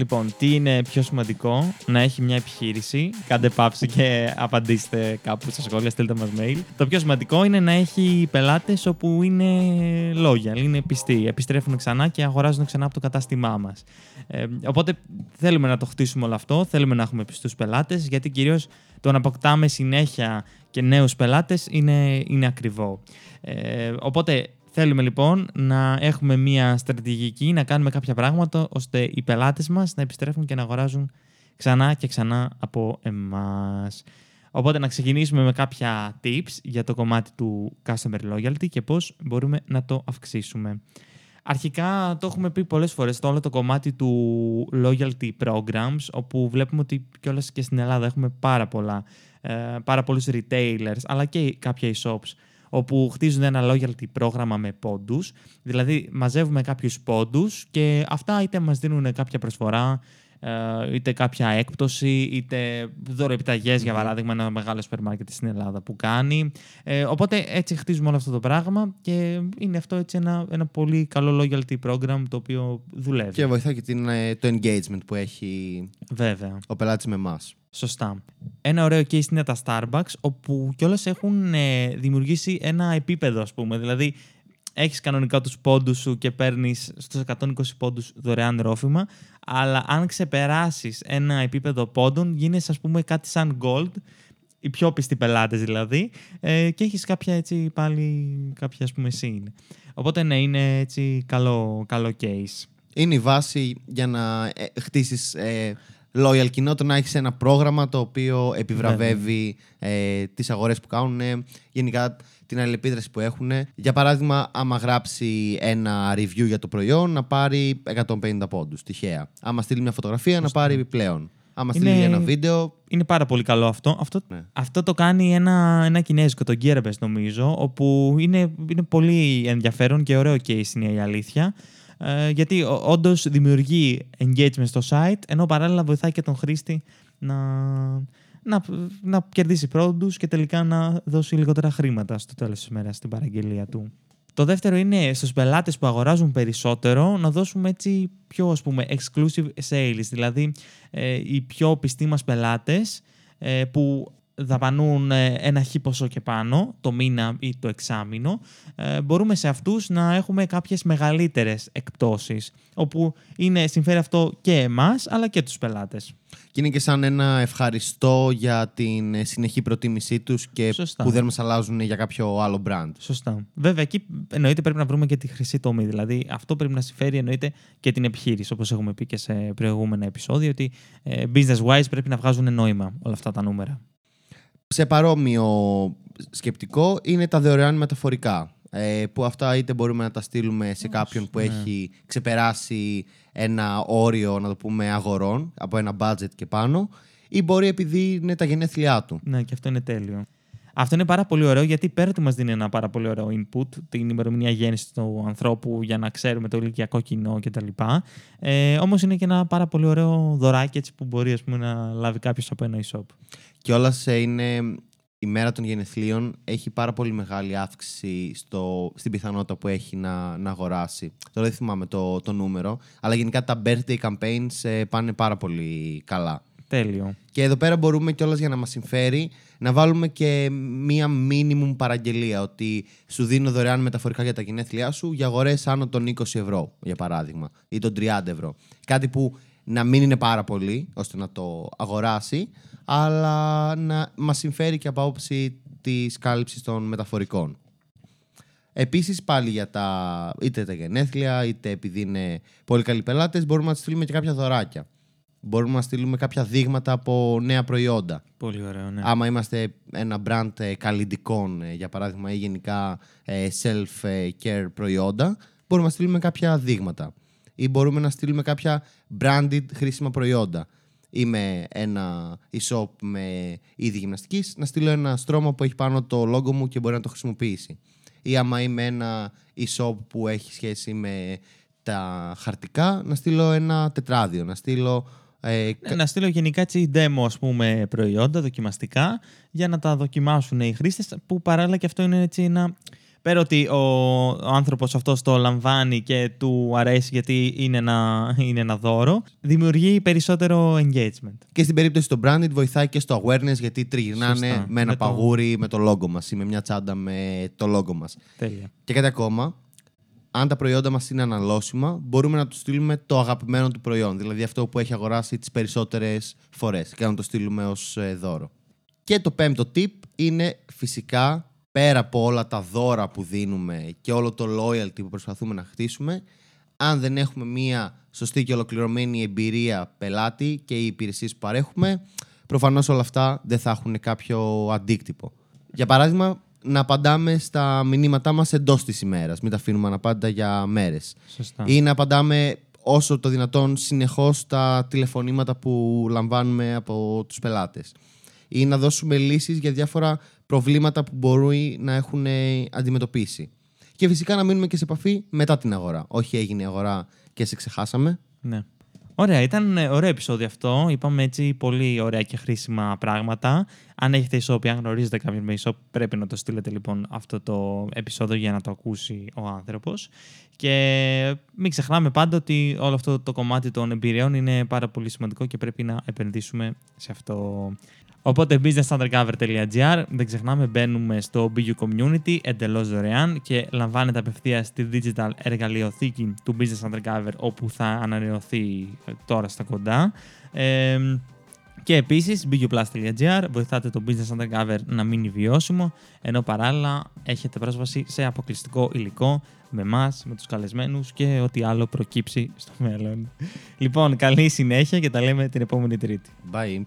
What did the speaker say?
Λοιπόν, τι είναι πιο σημαντικό, να έχει μια επιχείρηση. Κάντε παύση και απαντήστε κάπου στα σχόλια, στείλτε μας mail. Το πιο σημαντικό είναι να έχει πελάτες όπου είναι λόγια, είναι πιστοί, επιστρέφουν ξανά και αγοράζουν ξανά από το κατάστημά μας. Ε, οπότε θέλουμε να το χτίσουμε όλο αυτό, θέλουμε να έχουμε πιστούς πελάτες, γιατί κυρίως το να αποκτάμε συνέχεια και νέους πελάτες είναι, είναι ακριβό. Ε, οπότε Θέλουμε λοιπόν να έχουμε μια στρατηγική, να κάνουμε κάποια πράγματα ώστε οι πελάτες μας να επιστρέφουν και να αγοράζουν ξανά και ξανά από εμάς. Οπότε να ξεκινήσουμε με κάποια tips για το κομμάτι του customer loyalty και πώς μπορούμε να το αυξήσουμε. Αρχικά το έχουμε πει πολλές φορές το όλο το κομμάτι του loyalty programs όπου βλέπουμε ότι κιόλας και στην Ελλάδα έχουμε πάρα πολλά, ε, πάρα πολλούς retailers αλλά και κάποια e-shops όπου χτίζουν ένα loyalty πρόγραμμα με πόντους. Δηλαδή μαζεύουμε κάποιους πόντους και αυτά είτε μας δίνουν κάποια προσφορά, ε, είτε κάποια έκπτωση, είτε δώρο για παράδειγμα, ένα μεγάλο σούπερ μάρκετ στην Ελλάδα που κάνει. Ε, οπότε έτσι χτίζουμε όλο αυτό το πράγμα και είναι αυτό έτσι ένα, ένα πολύ καλό loyalty program το οποίο δουλεύει. Και βοηθάει και την, ε, το engagement που έχει Βέβαια. ο πελάτης με εμάς. Σωστά. Ένα ωραίο case είναι τα Starbucks, όπου κιόλας έχουν ε, δημιουργήσει ένα επίπεδο, ας πούμε. Δηλαδή, έχεις κανονικά τους πόντους σου και παίρνεις στους 120 πόντους δωρεάν ρόφημα, αλλά αν ξεπεράσεις ένα επίπεδο πόντων, γίνεσαι, ας πούμε, κάτι σαν gold, οι πιο πιστοί πελάτες δηλαδή, ε, και έχεις κάποια έτσι πάλι κάποια ας πούμε scene. Οπότε ναι, είναι έτσι καλό, καλό case. Είναι η βάση για να ε, χτίσεις ε, loyal κοινότητα να έχεις ένα πρόγραμμα το οποίο επιβραβεύει ε, τις αγορές που κάνουν, γενικά την αλληλεπίδραση που έχουν. Για παράδειγμα, άμα γράψει ένα review για το προϊόν, να πάρει 150 πόντους. Τυχαία. Άμα στείλει μια φωτογραφία, να πάρει επιπλέον. Άμα στείλει είναι... ένα βίντεο. Είναι πάρα πολύ καλό αυτό. Αυτό, ναι. αυτό το κάνει ένα, ένα κινέζικο, το Gearbest νομίζω, όπου είναι, είναι πολύ ενδιαφέρον και ωραίο case είναι η αλήθεια. Ε, γιατί όντως δημιουργεί engagement στο site, ενώ παράλληλα βοηθάει και τον χρήστη να, να, να κερδίσει πρόοδους και τελικά να δώσει λιγότερα χρήματα στο τέλος της ημέρας στην παραγγελία του. Το δεύτερο είναι στους πελάτες που αγοράζουν περισσότερο να δώσουμε έτσι πιο ας πούμε exclusive sales, δηλαδή ε, οι πιο πιστοί μας πελάτες ε, που δαπανούν ε, ένα χι ποσό και πάνω, το μήνα ή το εξάμηνο, ε, μπορούμε σε αυτούς να έχουμε κάποιες μεγαλύτερες εκπτώσεις, όπου είναι, συμφέρει αυτό και εμάς, αλλά και τους πελάτες. Και είναι και σαν ένα ευχαριστώ για την ε, συνεχή προτίμησή τους και που δεν μας αλλάζουν για κάποιο άλλο brand. Σωστά. Βέβαια, εκεί εννοείται πρέπει να βρούμε και τη χρυσή τομή. Δηλαδή, αυτό πρέπει να συμφέρει εννοείται και την επιχείρηση, όπως έχουμε πει και σε προηγούμενα επεισόδια, ότι business-wise πρέπει να βγάζουν νόημα όλα αυτά τα νούμερα. Σε παρόμοιο σκεπτικό είναι τα δωρεάν μεταφορικά. Ε, που αυτά είτε μπορούμε να τα στείλουμε σε κάποιον που ναι. έχει ξεπεράσει ένα όριο, να το πούμε, αγορών, από ένα budget και πάνω, ή μπορεί επειδή είναι τα γενέθλιά του. Ναι, και αυτό είναι τέλειο. Αυτό είναι πάρα πολύ ωραίο γιατί πέρα του μας δίνει ένα πάρα πολύ ωραίο input, την ημερομηνία γέννησης του ανθρώπου για να ξέρουμε το ηλικιακό κοινό κτλ. Ε, Όμως είναι και ένα πάρα πολύ ωραίο δωράκι έτσι, που μπορεί ας πούμε, να λάβει κάποιος από ένα e-shop. Και όλα είναι η μέρα των γενεθλίων έχει πάρα πολύ μεγάλη αύξηση στο, στην πιθανότητα που έχει να, να αγοράσει. Τώρα δεν θυμάμαι το, το νούμερο, αλλά γενικά τα birthday campaigns ε, πάνε πάρα πολύ καλά. Τέλειο. Και εδώ πέρα μπορούμε κιόλας για να μας συμφέρει να βάλουμε και μία minimum παραγγελία. Ότι σου δίνω δωρεάν μεταφορικά για τα γενέθλιά σου για αγορές άνω των 20 ευρώ, για παράδειγμα, ή των 30 ευρώ. Κάτι που να μην είναι πάρα πολύ ώστε να το αγοράσει, αλλά να μας συμφέρει και από άποψη της κάλυψης των μεταφορικών. Επίσης πάλι για τα είτε τα γενέθλια, είτε επειδή είναι πολύ καλοί πελάτες, μπορούμε να στείλουμε και κάποια δωράκια. Μπορούμε να στείλουμε κάποια δείγματα από νέα προϊόντα. Πολύ ωραίο, ναι. Άμα είμαστε ένα brand ε, καλλιντικών, ε, για παράδειγμα, ή γενικά ε, self-care προϊόντα, μπορούμε να στείλουμε κάποια δείγματα. Ή μπορούμε να στείλουμε κάποια branded χρήσιμα προϊόντα είμαι ένα e-shop με είδη γυμναστικής, να στείλω ένα στρώμα που έχει πάνω το logo μου και μπορεί να το χρησιμοποιήσει. Ή άμα είμαι ένα e-shop που έχει σχέση με τα χαρτικά, να στείλω ένα τετράδιο, να στείλω ε, ε να στείλω γενικά έτσι demo ας πούμε, προϊόντα δοκιμαστικά για να τα δοκιμάσουν οι χρήστες που παράλληλα και αυτό είναι έτσι ένα πέρα ότι ο, ο άνθρωπος αυτός το λαμβάνει και του αρέσει γιατί είναι ένα, είναι ένα δώρο, δημιουργεί περισσότερο engagement. Και στην περίπτωση του branded βοηθάει και στο awareness γιατί τριγυρνάνε Σωστά. με ένα Με το- παγούρι με το logo μας ή με μια τσάντα με το logo μας. Τέλεια. Και κάτι ακόμα, αν τα προϊόντα μας είναι αναλώσιμα, μπορούμε να τους στείλουμε το αγαπημένο του προϊόν. Δηλαδή αυτό που έχει αγοράσει τις περισσότερες φορές και να το στείλουμε ως δώρο. Και το πέμπτο tip είναι φυσικά πέρα από όλα τα δώρα που δίνουμε και όλο το loyalty που προσπαθούμε να χτίσουμε, αν δεν έχουμε μία σωστή και ολοκληρωμένη εμπειρία πελάτη και οι υπηρεσίες που παρέχουμε, προφανώς όλα αυτά δεν θα έχουν κάποιο αντίκτυπο. Για παράδειγμα, να απαντάμε στα μηνύματά μας εντός της ημέρας, μην τα αφήνουμε αναπάντα για μέρες. Σωστά. Ή να απαντάμε όσο το δυνατόν συνεχώς στα τηλεφωνήματα που λαμβάνουμε από τους πελάτες. Ή να δώσουμε λύσεις για διάφορα προβλήματα που μπορεί να έχουν ε, αντιμετωπίσει. Και φυσικά να μείνουμε και σε επαφή μετά την αγορά. Όχι έγινε η αγορά και σε ξεχάσαμε. Ναι. Ωραία, ήταν ε, ωραίο επεισόδιο αυτό. Είπαμε έτσι πολύ ωραία και χρήσιμα πράγματα. Αν έχετε e-shop ή αν γνωρίζετε κάποιον με e-shop, πρέπει να το στείλετε λοιπόν αυτό το επεισόδιο για να το ακούσει ο άνθρωπος. Και μην ξεχνάμε πάντα ότι όλο αυτό το κομμάτι των εμπειριών είναι πάρα πολύ σημαντικό και πρέπει να επενδύσουμε σε αυτό. Οπότε businessundercover.gr δεν ξεχνάμε μπαίνουμε στο BU Community εντελώς δωρεάν και λαμβάνετε απευθείας τη digital εργαλειοθήκη του Business Undercover όπου θα ανανεωθεί τώρα στα κοντά. Ε, και επίσης buplus.gr βοηθάτε το Business Undercover να μείνει βιώσιμο ενώ παράλληλα έχετε πρόσβαση σε αποκλειστικό υλικό με εμάς, με τους καλεσμένους και ό,τι άλλο προκύψει στο μέλλον. λοιπόν, καλή συνέχεια και τα λέμε την επόμενη Τρίτη. Bye.